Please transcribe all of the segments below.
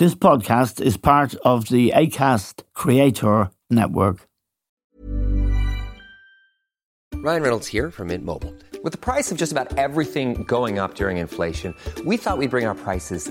This podcast is part of the ACAST Creator Network. Ryan Reynolds here from Mint Mobile. With the price of just about everything going up during inflation, we thought we'd bring our prices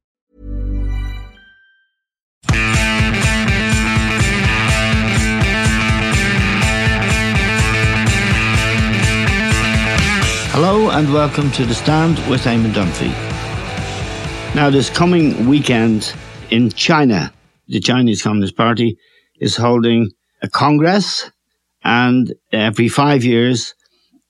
Hello and welcome to The Stand with Eamon Dunphy. Now, this coming weekend in China, the Chinese Communist Party is holding a congress, and every five years,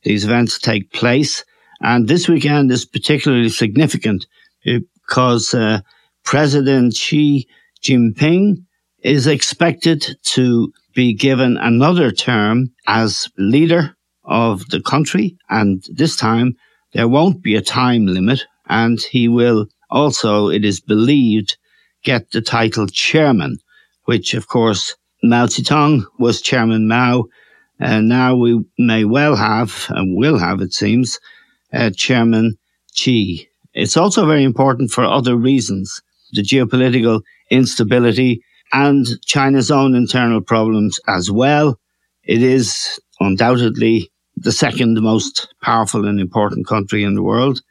these events take place. And this weekend is particularly significant because uh, President Xi Jinping is expected to be given another term as leader of the country. And this time there won't be a time limit. And he will also, it is believed, get the title chairman, which of course Mao Zedong was Chairman Mao. And now we may well have, and will have, it seems, uh, Chairman Xi. It's also very important for other reasons. The geopolitical instability and China's own internal problems as well. It is undoubtedly the second most powerful and important country in the world.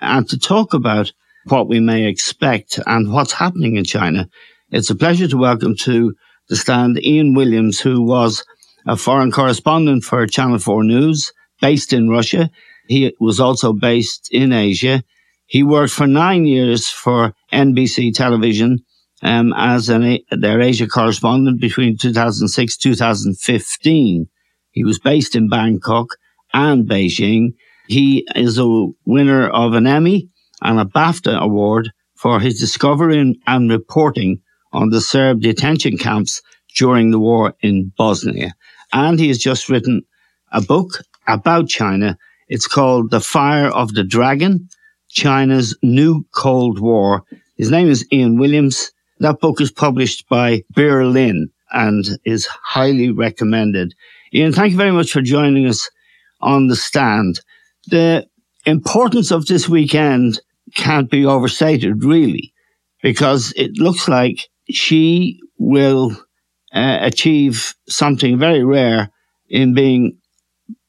And to talk about what we may expect and what's happening in China, it's a pleasure to welcome to the stand Ian Williams, who was a foreign correspondent for Channel 4 News based in Russia. He was also based in Asia. He worked for nine years for NBC television um, as an, their Asia correspondent between 2006 2015. He was based in Bangkok and Beijing. He is a winner of an Emmy and a BAFTA award for his discovery and reporting on the Serb detention camps during the war in Bosnia. And he has just written a book about China. It's called The Fire of the Dragon, China's New Cold War. His name is Ian Williams. That book is published by Birlinn and is highly recommended. Ian, thank you very much for joining us on the stand. The importance of this weekend can't be overstated, really, because it looks like Xi will uh, achieve something very rare in being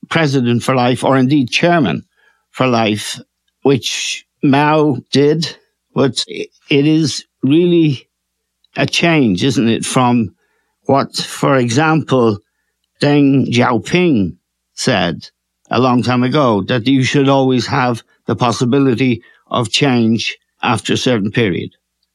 president for life, or indeed chairman for life, which Mao did. But it is really a change, isn't it, from what, for example, Deng Xiaoping said a long time ago, that you should always have the possibility of change after a certain period.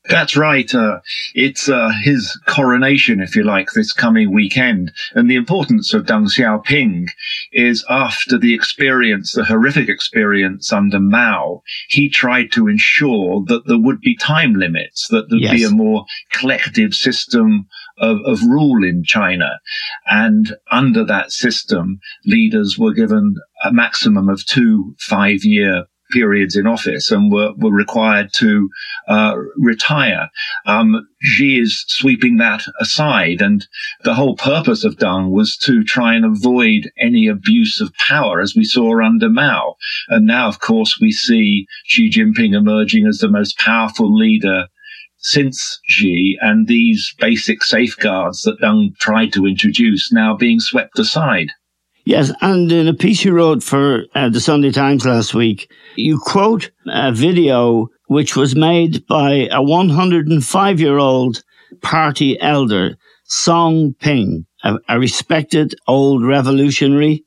That's right. Uh, it's uh, his coronation, if you like, this coming weekend. And the importance of Deng Xiaoping is after the experience, the horrific experience under Mao, he tried to ensure that there would be time limits, that there'd Yes. be a more collective system of, of rule in China. And under that system, leaders were given a maximum of two five year periods in office and were, were required to uh, retire. Um, Xi is sweeping that aside, and the whole purpose of Deng was to try and avoid any abuse of power, as we saw under Mao. And now, of course, we see Xi Jinping emerging as the most powerful leader since Xi, and these basic safeguards that Deng tried to introduce now being swept aside. Yes, and in a piece you wrote for uh, the Sunday Times last week, you quote a video which was made by a 105 year old party elder, Song Ping. a, a respected old revolutionary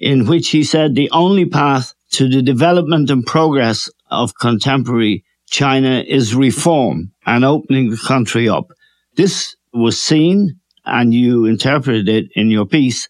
in which he said the only path to the development and progress of contemporary China is reform and opening the country up. This was seen, and you interpreted it in your piece,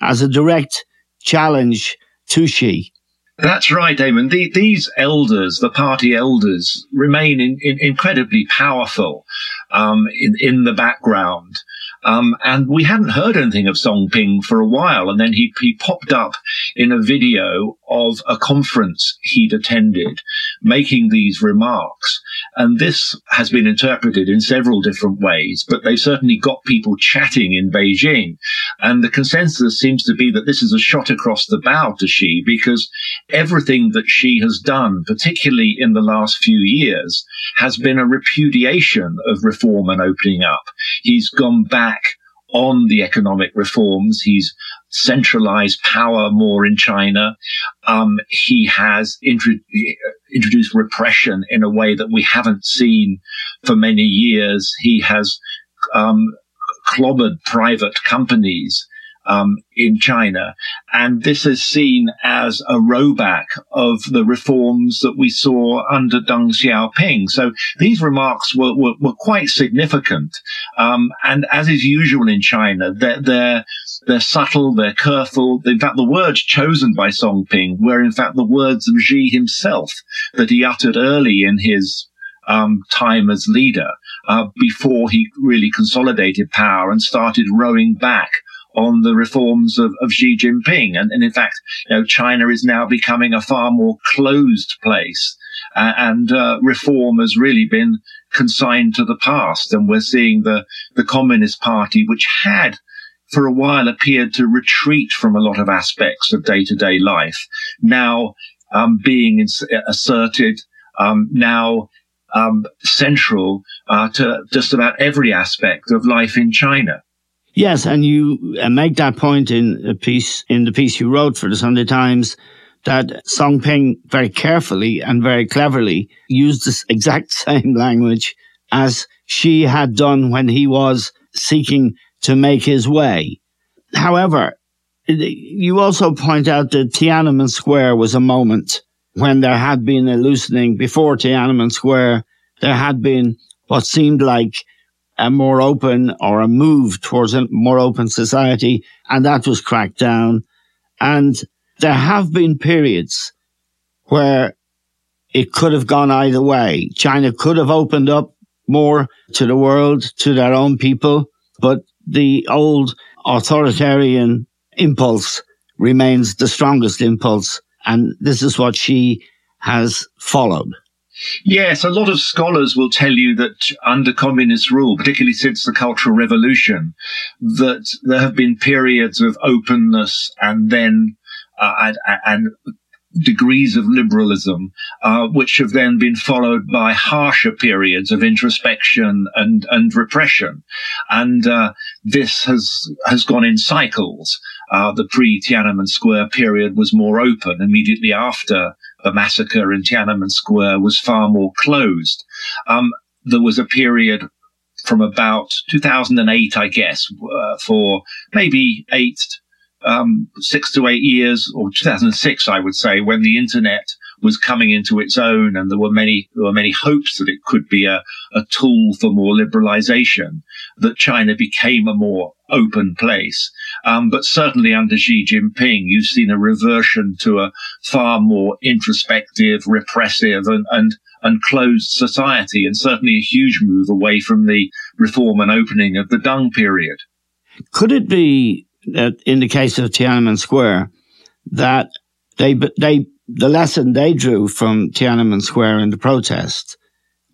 as a direct challenge to Xi. That's right, Eamon. The, these elders, the party elders, remain in, in, incredibly powerful um, in, in the background. Um, and we hadn't heard anything of Song Ping for a while. And then he, he popped up in a video of a conference he'd attended making these remarks. And this has been interpreted in several different ways, but they've certainly got people chatting in Beijing. And the consensus seems to be that this is a shot across the bow to Xi because everything that Xi has done, particularly in the last few years, has been a repudiation of reform and opening up. He's gone back on the economic reforms. He's centralized power more in China. Um, he has intro- introduced repression in a way that we haven't seen for many years. He has um, clobbered private companies um, in China. And this is seen as a rollback of the reforms that we saw under Deng Xiaoping. So these remarks were, were, were quite significant. Um, and as is usual in China, they're, they're, they're subtle, they're careful. In fact, the words chosen by Song Ping were in fact the words of Xi himself that he uttered early in his um, time as leader uh, before he really consolidated power and started rowing back on the reforms of, of Xi Jinping. And, and, in fact, you know, China is now becoming a far more closed place. Uh, and uh, reform has really been consigned to the past. And we're seeing the, the Communist Party, which had for a while appeared to retreat from a lot of aspects of day to day life, now um, being ins- asserted, um, now um, central uh, to just about every aspect of life in China. Yes, and you uh, make that point in a piece in the piece you wrote for the Sunday Times that Song Ping very carefully and very cleverly used this exact same language as Xi had done when he was seeking to make his way. However, you also point out that Tiananmen Square was a moment when there had been a loosening before Tiananmen Square. There had been what seemed like a more open or a move towards a more open society, and that was cracked down. And there have been periods where it could have gone either way. China could have opened up more to the world, to their own people, but the old authoritarian impulse remains the strongest impulse. And this is what Xi has followed. Yes, a lot of scholars will tell you that under communist rule, particularly since the Cultural Revolution, that there have been periods of openness and then uh, and, and degrees of liberalism, uh, which have then been followed by harsher periods of introspection and and repression, and uh, this has has gone in cycles. Uh, the pre Tiananmen Square period was more open immediately after the massacre in Tiananmen Square was far more closed. Um, there was a period from about 2008, I guess, uh, for maybe eight, um, six to eight years, or 2006, I would say, when the internet was coming into its own, and there were many there were many hopes that it could be a, a tool for more liberalization, that China became a more open place. Um, but certainly under Xi Jinping, you've seen a reversion to a far more introspective, repressive, and and and closed society, and certainly a huge move away from the reform and opening of the Deng period. Could it be that in the case of Tiananmen Square that they they the lesson they drew from Tiananmen Square and the protest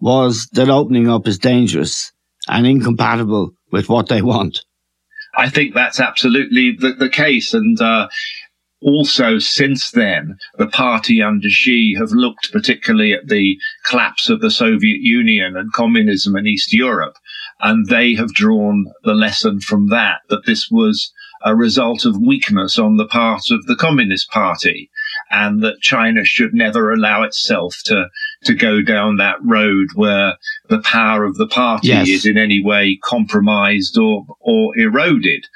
was that opening up is dangerous and incompatible with what they want. I think that's absolutely the, the case. And uh, also, since then, the party under Xi have looked particularly at the collapse of the Soviet Union and communism in East Europe. And they have drawn the lesson from that, that this was a result of weakness on the part of the Communist Party and that China should never allow itself to to go down that road where the power of the party yes. is in any way compromised or or eroded.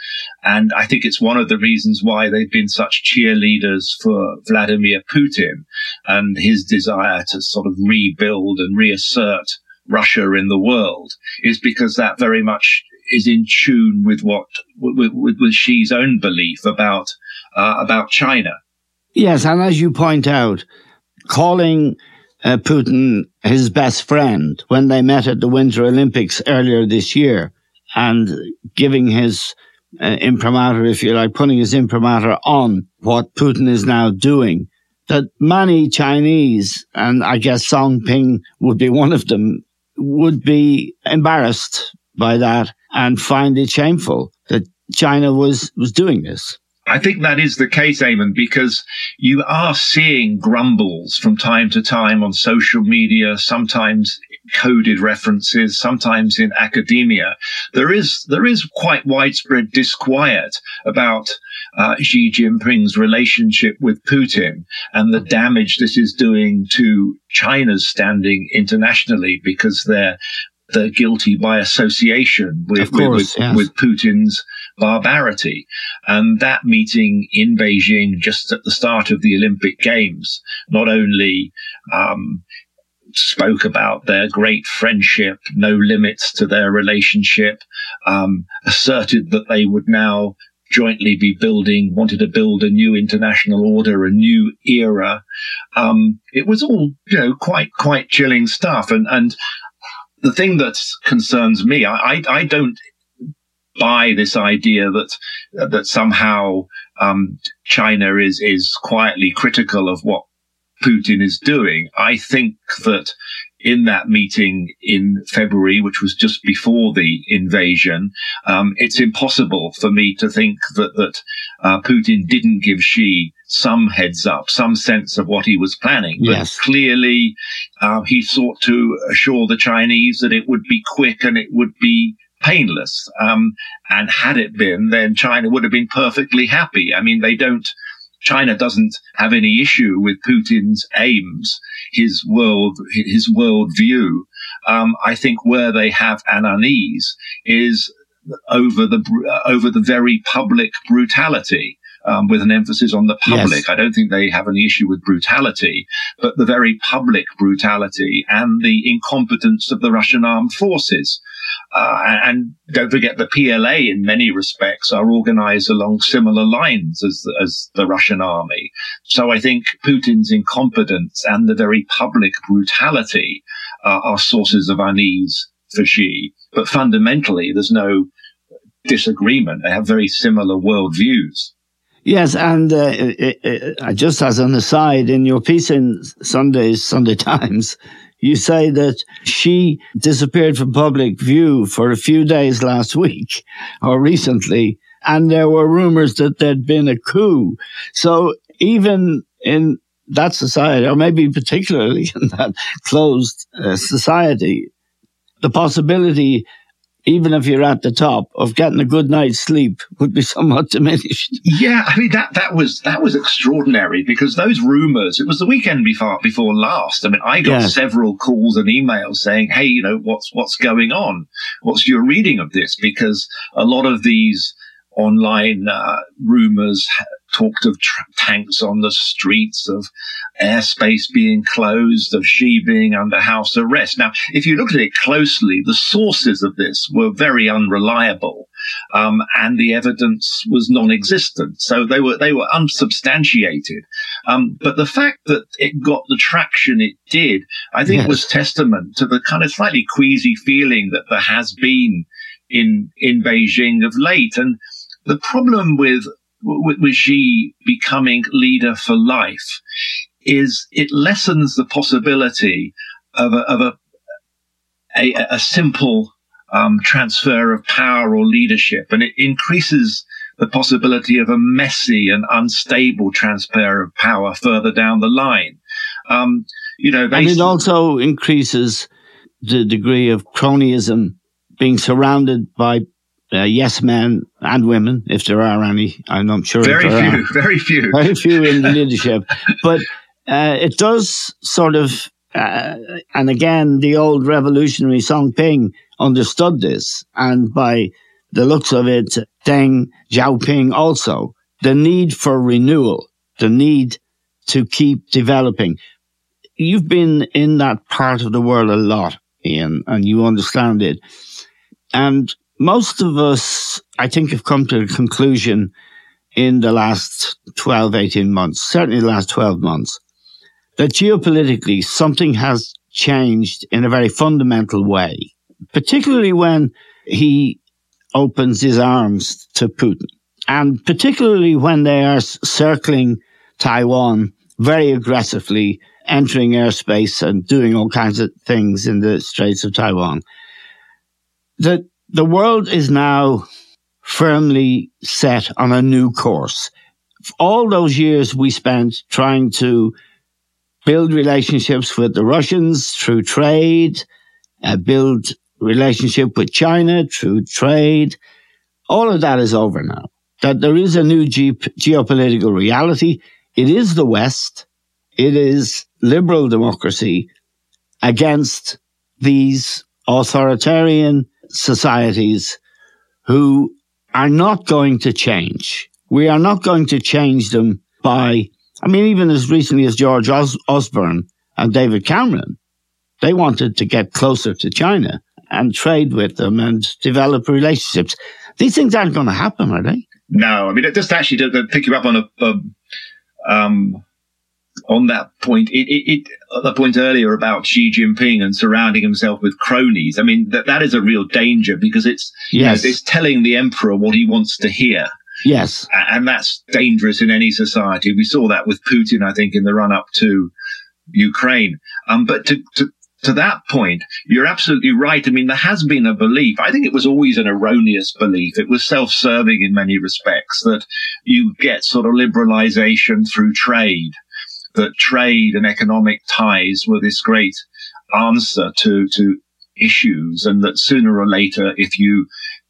And I think it's one of the reasons why they've been such cheerleaders for Vladimir Putin and his desire to sort of rebuild and reassert Russia in the world is because that very much is in tune with what with, with, with Xi's own belief about uh, about China. Yes, and as you point out, calling uh, Putin his best friend when they met at the Winter Olympics earlier this year, and giving his uh, imprimatur, if you like, putting his imprimatur on what Putin is now doing. That many Chinese, and I guess Song Ping would be one of them, would be embarrassed by that and find it shameful that China was, was doing this. I think that is the case, Eamon, because you are seeing grumbles from time to time on social media, sometimes coded references, sometimes in academia. There is, there is quite widespread disquiet about uh, Xi Jinping's relationship with Putin and the damage this is doing to China's standing internationally because they're they're guilty by association with course, with, yes. with, Putin's barbarity. And that meeting in Beijing just at the start of the Olympic Games not only um, spoke about their great friendship, no limits to their relationship, um, asserted that they would now jointly be building, wanted to build a new international order, a new era. Um, it was all, you know, quite, quite chilling stuff. And, and the thing that concerns me, I, I, I don't buy this idea that, that somehow, um, China is, is quietly critical of what Putin is doing. I think that in that meeting in February, which was just before the invasion, um, it's impossible for me to think that that uh, Putin didn't give Xi some heads up, some sense of what he was planning. But yes. clearly, uh, he sought to assure the Chinese that it would be quick and it would be painless. Um, and had it been, then China would have been perfectly happy. I mean, they don't China doesn't have any issue with Putin's aims, his world, his world view. Um, I think where they have an unease is over the over the very public brutality. Um, with an emphasis on the public. Yes. I don't think they have any issue with brutality, but the very public brutality and the incompetence of the Russian armed forces. Uh, and don't forget the PLA in many respects are organized along similar lines as, as the Russian army. So I think Putin's incompetence and the very public brutality uh, are sources of unease for Xi. But fundamentally, there's no disagreement. They have very similar worldviews. Yes, and uh, it, uh, just as an aside, in your piece in Sunday's Sunday Times, you say that Xi disappeared from public view for a few days last week or recently, and there were rumors that there'd been a coup. So even in that society, or maybe particularly in that closed uh, society, the possibility even if you're at the top of getting a good night's sleep would be somewhat diminished. Yeah, I mean that that was that was extraordinary because those rumors. It was the weekend before before last. I mean, I got several calls and emails saying, "Hey, you know what's what's going on? What's your reading of this?" Because a lot of these online uh, rumors talked of tra- tanks on the streets, of airspace being closed, of Xi being under house arrest. Now, if you look at it closely, the sources of this were very unreliable. Um, and the evidence was non-existent, so they were they were unsubstantiated. Um, but the fact that it got the traction it did, I think, yes. was testament to the kind of slightly queasy feeling that there has been in in Beijing of late. And the problem with with, with Xi becoming leader for life is it lessens the possibility of a, of a, a, a simple um, transfer of power or leadership, and it increases the possibility of a messy and unstable transfer of power further down the line. Um, you know, and it also increases the degree of cronyism being surrounded by uh, yes men and women, if there are any. I'm not sure. Very few, are. very few. Very few in the leadership. But uh, it does sort of, uh, and again, the old revolutionary Song Ping understood this. And by the looks of it, Deng Xiaoping also, the need for renewal, the need to keep developing. You've been in that part of the world a lot, Ian, and you understand it. And most of us, I think, have come to the conclusion in the last 12, 18 months, certainly the last 12 months, that geopolitically something has changed in a very fundamental way, particularly when he opens his arms to Putin. And particularly when they are circling Taiwan very aggressively, entering airspace and doing all kinds of things in the Straits of Taiwan. That the world is now firmly set on a new course. All those years we spent trying to build relationships with the Russians through trade, uh, build relationship with China through trade. All of that is over now. That there is a new ge- geopolitical reality. It is the West. It is liberal democracy against these authoritarian societies who are not going to change. We are not going to change them by, I mean, even as recently as George Os- Osborne and David Cameron, they wanted to get closer to China and trade with them and develop relationships. These things aren't going to happen, are they? No, I mean, it just actually to, to pick you up on a, a um, on that point, it, it, it, the point earlier about Xi Jinping and surrounding himself with cronies. I mean, that, that is a real danger because it's, yes. You know, it's telling the emperor what he wants to hear. Yes. And that's dangerous in any society. We saw that with Putin, I think, in the run up to Ukraine. Um, but to, to, to that point, you're absolutely right. I mean, there has been a belief. I think it was always an erroneous belief. It was self-serving in many respects that you get sort of liberalization through trade that trade and economic ties were this great answer to, to issues and that sooner or later, if you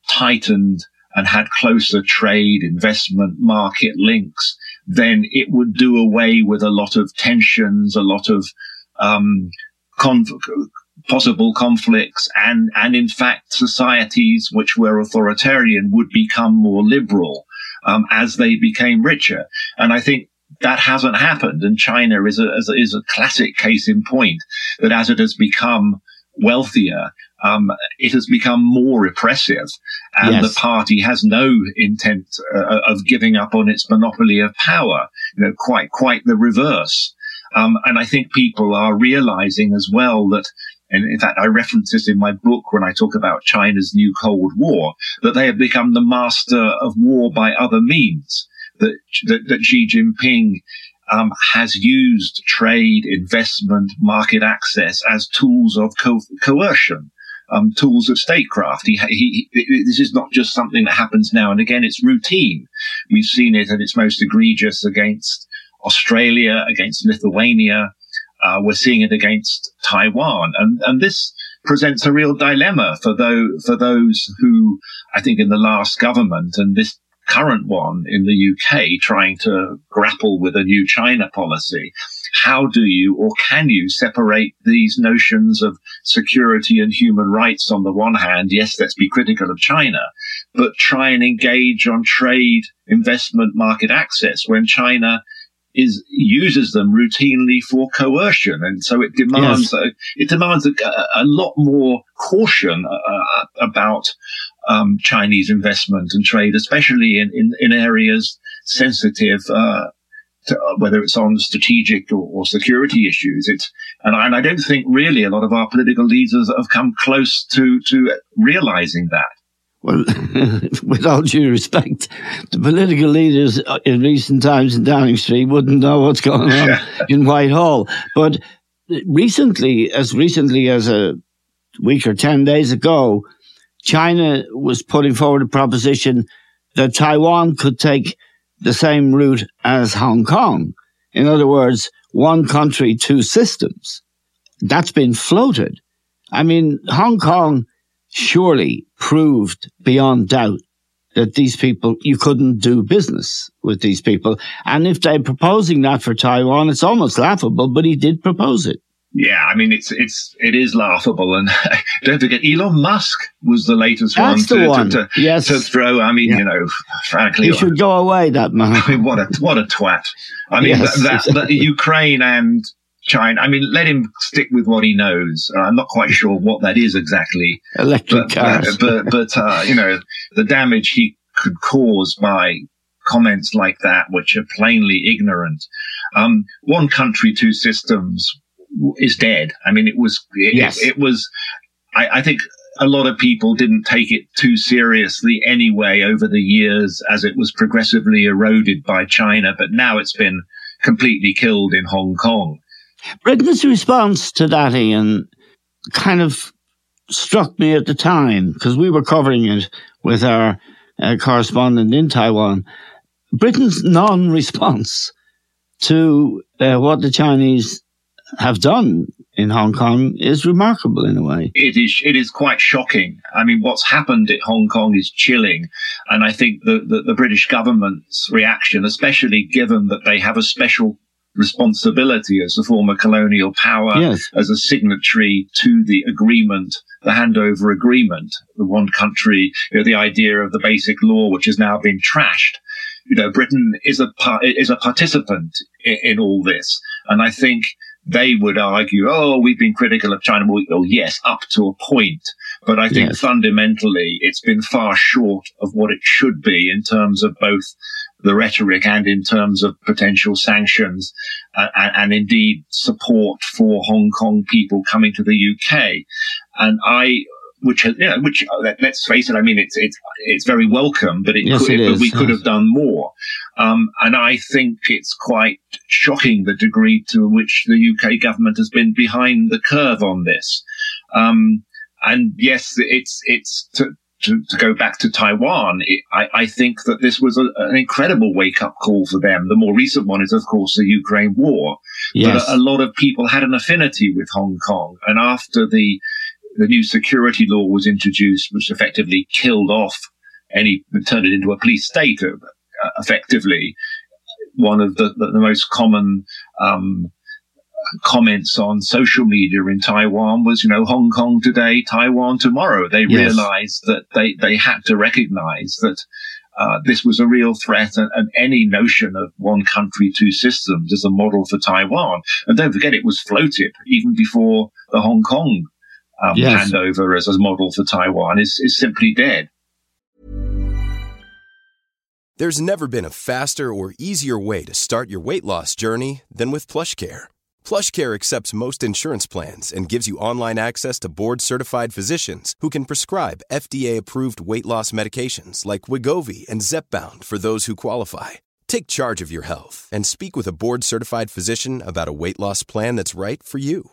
tightened and had closer trade, investment, market links, then it would do away with a lot of tensions, a lot of um, conf- possible conflicts, and and in fact, societies which were authoritarian would become more liberal um, as they became richer. And I think that hasn't happened. And China is a, is a classic case in point that as it has become wealthier, um, it has become more repressive, and yes. the party has no intent uh, of giving up on its monopoly of power. You know, quite quite the reverse. Um, and I think people are realizing as well that. And in fact, I reference this in my book when I talk about China's new Cold War, that they have become the master of war by other means that, that, that Xi Jinping um, has used trade, investment, market access as tools of co- coercion. Um, tools of statecraft. He, he, he, this is not just something that happens now and again. It's routine. We've seen it at its most egregious against Australia, against Lithuania. Uh, we're seeing it against Taiwan, and and this presents a real dilemma for those for those who I think in the last government and this current one in the UK trying to grapple with a new China policy. How do you or can you separate these notions of security and human rights on the one hand? Yes, let's be critical of China, but try and engage on trade, investment, market access when China is uses them routinely for coercion, and so it demands yes. a, it demands a, a lot more caution uh, about um, Chinese investment and trade, especially in, in, in areas sensitive, uh, to, uh, whether it's on strategic or, or security issues. It's, and I, and I, don't think really a lot of our political leaders have come close to, to realizing that. Well, with all due respect, the political leaders uh, in recent times in Downing Street wouldn't know what's going on in Whitehall. But recently, as recently as a week or 10 days ago, China was putting forward a proposition that Taiwan could take the same route as Hong Kong. In other words, one country, two systems. That's been floated. I mean, Hong Kong surely proved beyond doubt that these people, you couldn't do business with these people. And if they're proposing that for Taiwan, it's almost laughable, but he did propose it. Yeah, I mean it's it's it is laughable, and don't forget Elon Musk was the latest That's one, to, one. To, to, Yes. to throw. I mean, Yeah. you know, frankly, He should go away, that man. I mean, what a what a twat! I mean, Yes, that, that, exactly. Ukraine and China. I mean, let him stick with what he knows. I'm not quite sure what that is exactly, Electric but cars. but but uh, you know, the damage he could cause by comments like that, which are plainly ignorant. Um, one country, two systems is dead. I mean, it was it, Yes. it, was. I, I think a lot of people didn't take it too seriously anyway over the years as it was progressively eroded by China, but now it's been completely killed in Hong Kong. Britain's response to that, Ian, kind of struck me at the time because we were covering it with our uh, correspondent in Taiwan. Britain's non response to uh, what the Chinese have done in Hong Kong is remarkable in a way. it is it is quite shocking. I mean, what's happened at Hong Kong is chilling, and I think the, the, the British government's reaction, especially given that they have a special responsibility as a former colonial power, Yes. as a signatory to the agreement, the handover agreement, the one country, you know, the idea of the basic law, which has now been trashed. You know, Britain is a par- is a participant in, in all this, and I think they would argue, oh, we've been critical of China. Well, yes, up to a point. But I think Yes. fundamentally it's been far short of what it should be in terms of both the rhetoric and in terms of potential sanctions uh, and, and indeed support for Hong Kong people coming to the UK. And I, which has, you know, which uh, let, let's face it, I mean, it's it's it's very welcome, but it, Yes, could, it but we could have done more. Um, and I think it's quite shocking the degree to which the UK government has been behind the curve on this. Um, and yes, it's it's to, to, to go back to Taiwan. It, I, I think that this was a, an incredible wake up call for them. The more recent one is, of course, the Ukraine war. Yes. But a, a lot of people had an affinity with Hong Kong, and after the the new security law was introduced, which effectively killed off any turned it into a police state, uh, effectively. One of the, the, the most common um, comments on social media in Taiwan was, you know, Hong Kong today, Taiwan tomorrow. They Yes. realized that they, they had to recognize that uh, this was a real threat and, and any notion of one country, two systems as a model for Taiwan. And don't forget, it was floated even before the Hong Kong um, Yes. handover as a model for Taiwan is, is simply dead. There's never been a faster or easier way to start your weight loss journey than with PlushCare. PlushCare accepts most insurance plans and gives you online access to board-certified physicians who can prescribe FDA-approved weight loss medications like Wegovy and Zepbound for those who qualify. Take charge of your health and speak with a board-certified physician about a weight loss plan that's right for you.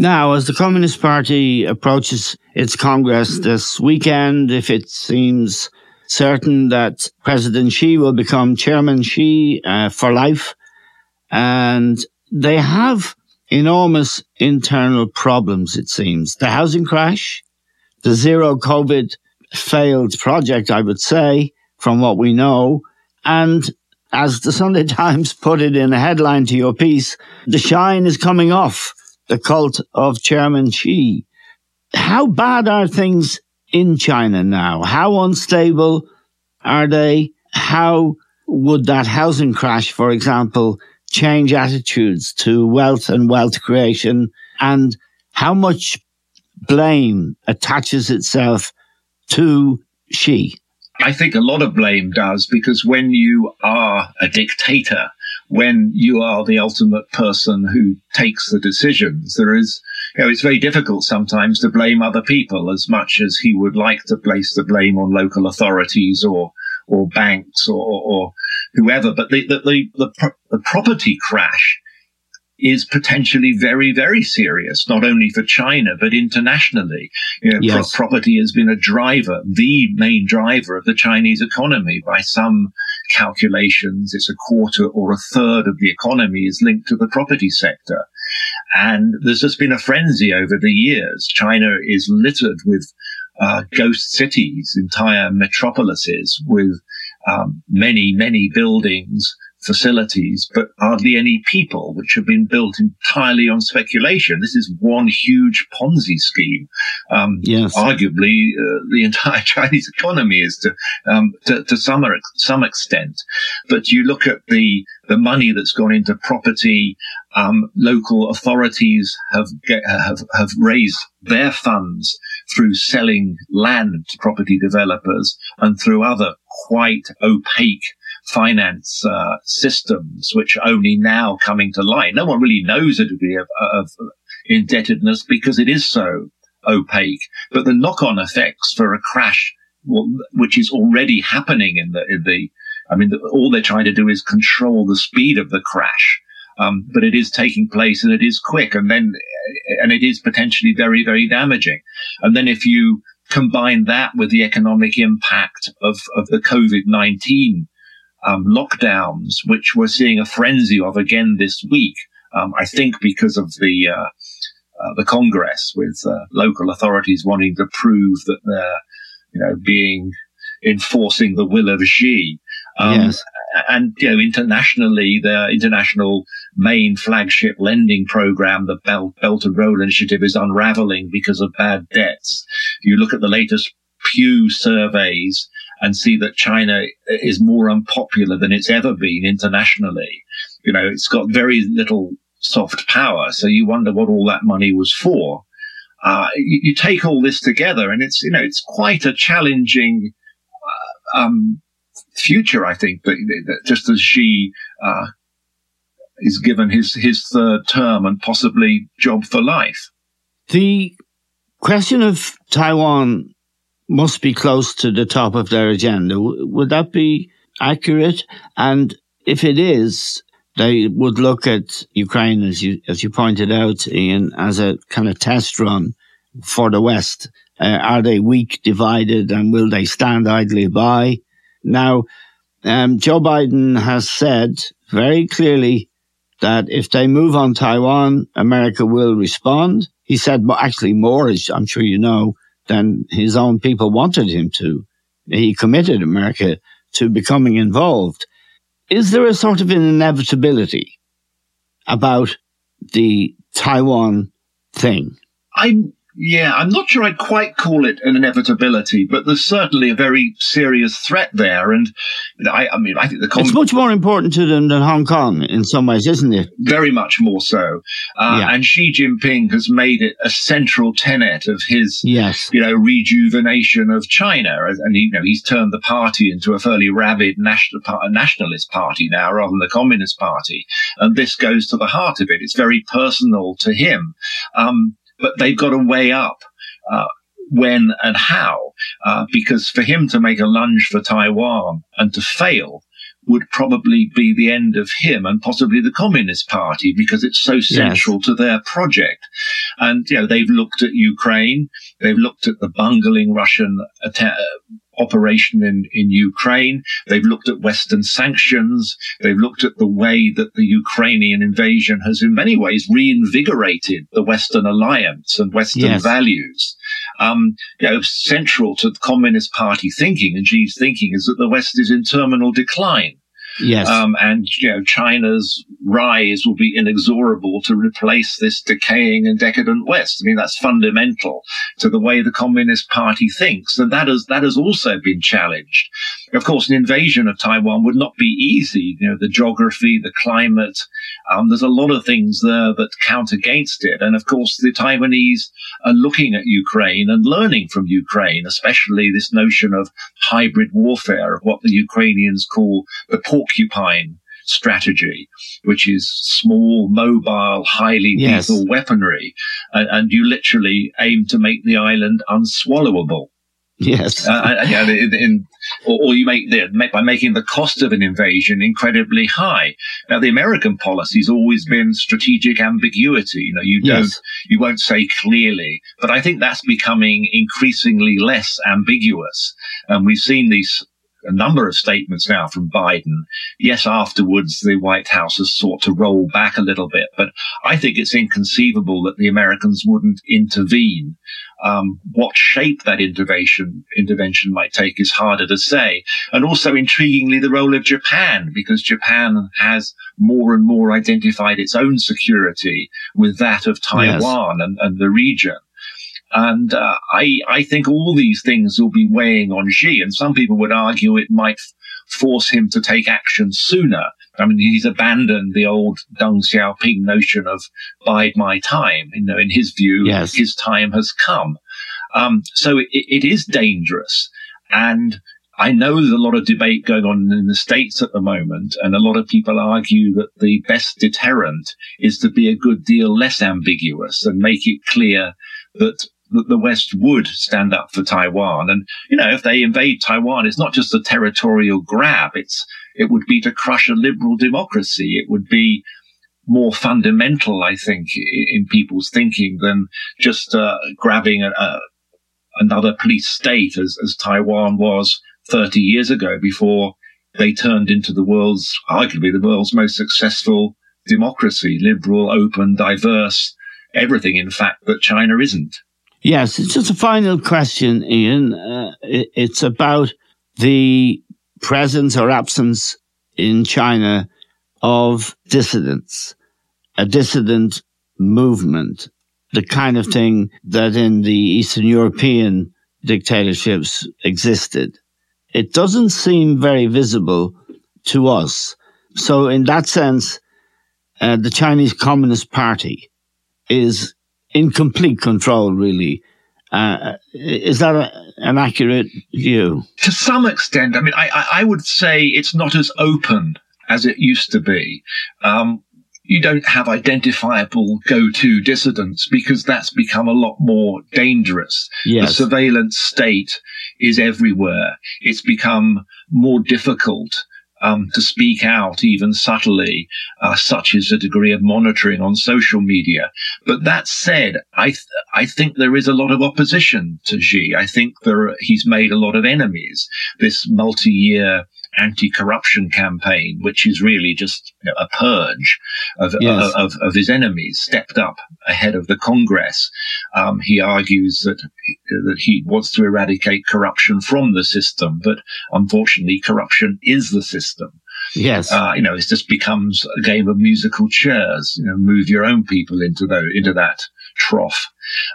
Now, as the Communist Party approaches its Congress this weekend, if it seems certain that President Xi will become Chairman Xi uh, for life, and they have enormous internal problems, it seems. The housing crash, the zero COVID failed project, I would say, from what we know, and as the Sunday Times put it in a headline to your piece, the shine is coming off the cult of Chairman Xi. How bad are things in China now? How unstable are they? How would that housing crash, for example, change attitudes to wealth and wealth creation? And how much blame attaches itself to Xi? I think a lot of blame does because when you are a dictator, when you are the ultimate person who takes the decisions, there is, you know, it's very difficult sometimes to blame other people as much as he would like to place the blame on local authorities or, or banks or, or whoever. But the, the, the, the, the property crash is potentially very, very serious, not only for China, but internationally. You know, Yes. pro- property has been a driver, the main driver of the Chinese economy. By some calculations, it's a quarter or a third of the economy is linked to the property sector. And there's just been a frenzy over the years. China is littered with uh, ghost cities, entire metropolises with um, many, many buildings, facilities, but hardly any people, which have been built entirely on speculation. This is one huge Ponzi scheme. Um, Yes. Arguably, uh, the entire Chinese economy is to, um, to, to some, some extent. But you look at the, the money that's gone into property, um, local authorities have, get, have, have raised their funds through selling land to property developers and through other quite opaque finance uh, systems, which are only now coming to light. No one really knows the degree of, of indebtedness because it is so opaque. But the knock-on effects for a crash, which is already happening in the, in the I mean, the, all they're trying to do is control the speed of the crash. Um, but it is taking place and it is quick and then, and it is potentially very, very damaging. And then if you combine that with the economic impact of, of the COVID-19 um, lockdowns, which we're seeing a frenzy of again this week. Um, I think because of the uh, uh, the Congress, with uh, local authorities wanting to prove that they're, you know, being enforcing the will of Xi. Um, Yes. And you know, internationally, the international main flagship lending program, the Belt, Belt and Road Initiative, is unraveling because of bad debts. You look at the latest Pew surveys and see that China is more unpopular than it's ever been internationally. You know, it's got very little soft power. So you wonder what all that money was for. Uh, you, you take all this together and it's, you know, it's quite a challenging, uh, um, future, I think, that, that just as Xi, uh, is given his, his third term and possibly job for life. The question of Taiwan must be close to the top of their agenda. Would that be accurate? And if it is, they would look at Ukraine, as you as you pointed out, Ian, as a kind of test run for the West. Uh, are they weak, divided, and will they stand idly by? Now, um, Joe Biden has said very clearly that if they move on Taiwan, America will respond. He said mo- actually more, as I'm sure you know, than his own people wanted him to. He committed America to becoming involved. Is there a sort of an inevitability about the Taiwan thing? I'm, yeah, I'm not sure I'd quite call it an inevitability, but there's certainly a very serious threat there. And I, I mean, I think the It's much more important to them than Hong Kong in some ways, isn't it? very much more so. Uh, Yeah. And Xi Jinping has made it a central tenet of his, Yes. you know, rejuvenation of China. And, you know, he's turned the party into a fairly rabid national, nationalist party now rather than the Communist Party. And this goes to the heart of it. It's very personal to him. Um, but they've got to weigh up, uh, when and how, uh, because for him to make a lunge for Taiwan and to fail would probably be the end of him and possibly the Communist Party because it's so central yes. to their project. And, you know, they've looked at Ukraine. They've looked at the bungling Russian attack, operation in, in Ukraine. They've looked at Western sanctions. They've looked at the way that the Ukrainian invasion has in many ways reinvigorated the Western alliance and Western yes. values. Um, you know, central to the Communist Party thinking and Xi's thinking is that the West is in terminal decline. Yes. Um, and, you know, China's rise will be inexorable to replace this decaying and decadent West. I mean, that's fundamental to the way the Communist Party thinks. And that has, that has also been challenged. Of course, an invasion of Taiwan would not be easy. You know, the geography, the climate, um, there's a lot of things there that count against it. And of course, the Taiwanese are looking at Ukraine and learning from Ukraine, especially this notion of hybrid warfare, what the Ukrainians call the porcupine strategy, which is small, mobile, highly yes. lethal weaponry. And, and you literally aim to make the island unswallowable. Yes. Uh, know, in, in, or, or, you make the, by making the cost of an invasion incredibly high. Now, the American policy has always been strategic ambiguity. You know, you don't, yes. you won't say clearly, but I think that's becoming increasingly less ambiguous. And we've seen these a number of statements now from Biden. Yes, afterwards the White House has sought to roll back a little bit, but I think it's inconceivable that the Americans wouldn't intervene. Um, what shape that intervention intervention might take is harder to say. And also, intriguingly, the role of Japan, because Japan has more and more identified its own security with that of Taiwan yes. and, and the region. And uh, I, I think all these things will be weighing on Xi. And some people would argue it might f- force him to take action sooner. I mean, he's abandoned the old Deng Xiaoping notion of bide my time. You know, in his view, yes. his time has come. Um, so it, it is dangerous. And I know there's a lot of debate going on in the States at the moment, and a lot of people argue that the best deterrent is to be a good deal less ambiguous and make it clear that that the West would stand up for Taiwan. And, you know, if they invade Taiwan, it's not just a territorial grab. It's, it would be to crush a liberal democracy. It would be more fundamental, I think, in, people's thinking than just uh, grabbing a, a, another police state as, as Taiwan was 30 years ago before they turned into the world's, arguably the world's most successful democracy, liberal, open, diverse, everything, in fact, that China isn't. Yes, it's just a final question, Ian. Uh, it, it's about the presence or absence in China of dissidents, a dissident movement, the kind of thing that in the Eastern European dictatorships existed. It doesn't seem very visible to us. So in that sense, uh, the Chinese Communist Party is in complete control, really. Uh, is that a, an accurate view? To some extent. I mean, I, I, would say it's not as open as it used to be. Um, you don't have identifiable go-to dissidents because that's become a lot more dangerous. Yes. The surveillance state is everywhere. It's become more difficult um, to speak out even subtly, uh, such is the degree of monitoring on social media. But that said, I th- I think there is a lot of opposition to Xi. I think there he's made a lot of enemies. This multi-year anti-corruption campaign, which is really just you know, a purge of, yes. of, of, his enemies, stepped up ahead of the Congress. Um, he argues that that he wants to eradicate corruption from the system, but unfortunately, corruption is the system. Yes, uh, you know, it just becomes a game of musical chairs. You know, move your own people into the, into that trough.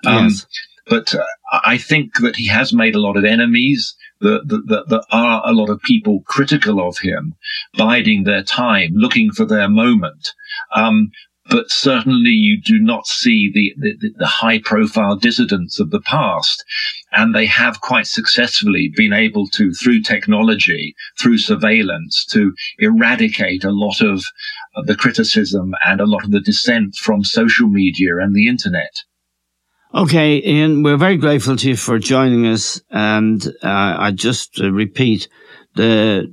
Um, yes. But uh, I think that he has made a lot of enemies that, are a lot of people critical of him, biding their time, looking for their moment. Um, but certainly you do not see the, the, the, high profile dissidents of the past. And they have quite successfully been able to, through technology, through surveillance, to eradicate a lot of the criticism and a lot of the dissent from social media and the internet. Okay, Ian, we're very grateful to you for joining us. And uh, I just uh, repeat the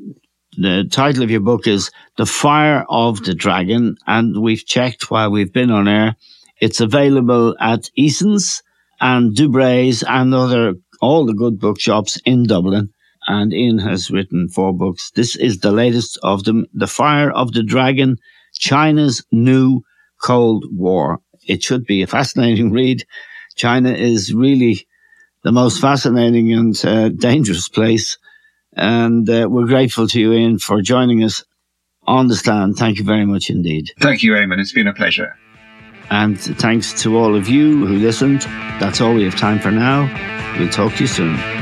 The title of your book is The Fire of the Dragon, and we've checked while we've been on air. It's available at Eason's and Dubrays and other all the good bookshops in Dublin. And Ian has written four books. This is the latest of them, The Fire of the Dragon, China's New Cold War. It should be a fascinating read. China is really the most fascinating and uh, dangerous place. And uh, we're grateful to you, Ian, for joining us on the stand. Thank you very much indeed. Thank you, Eamon. It's been a pleasure. And thanks to all of you who listened. That's all we have time for now. We'll talk to you soon.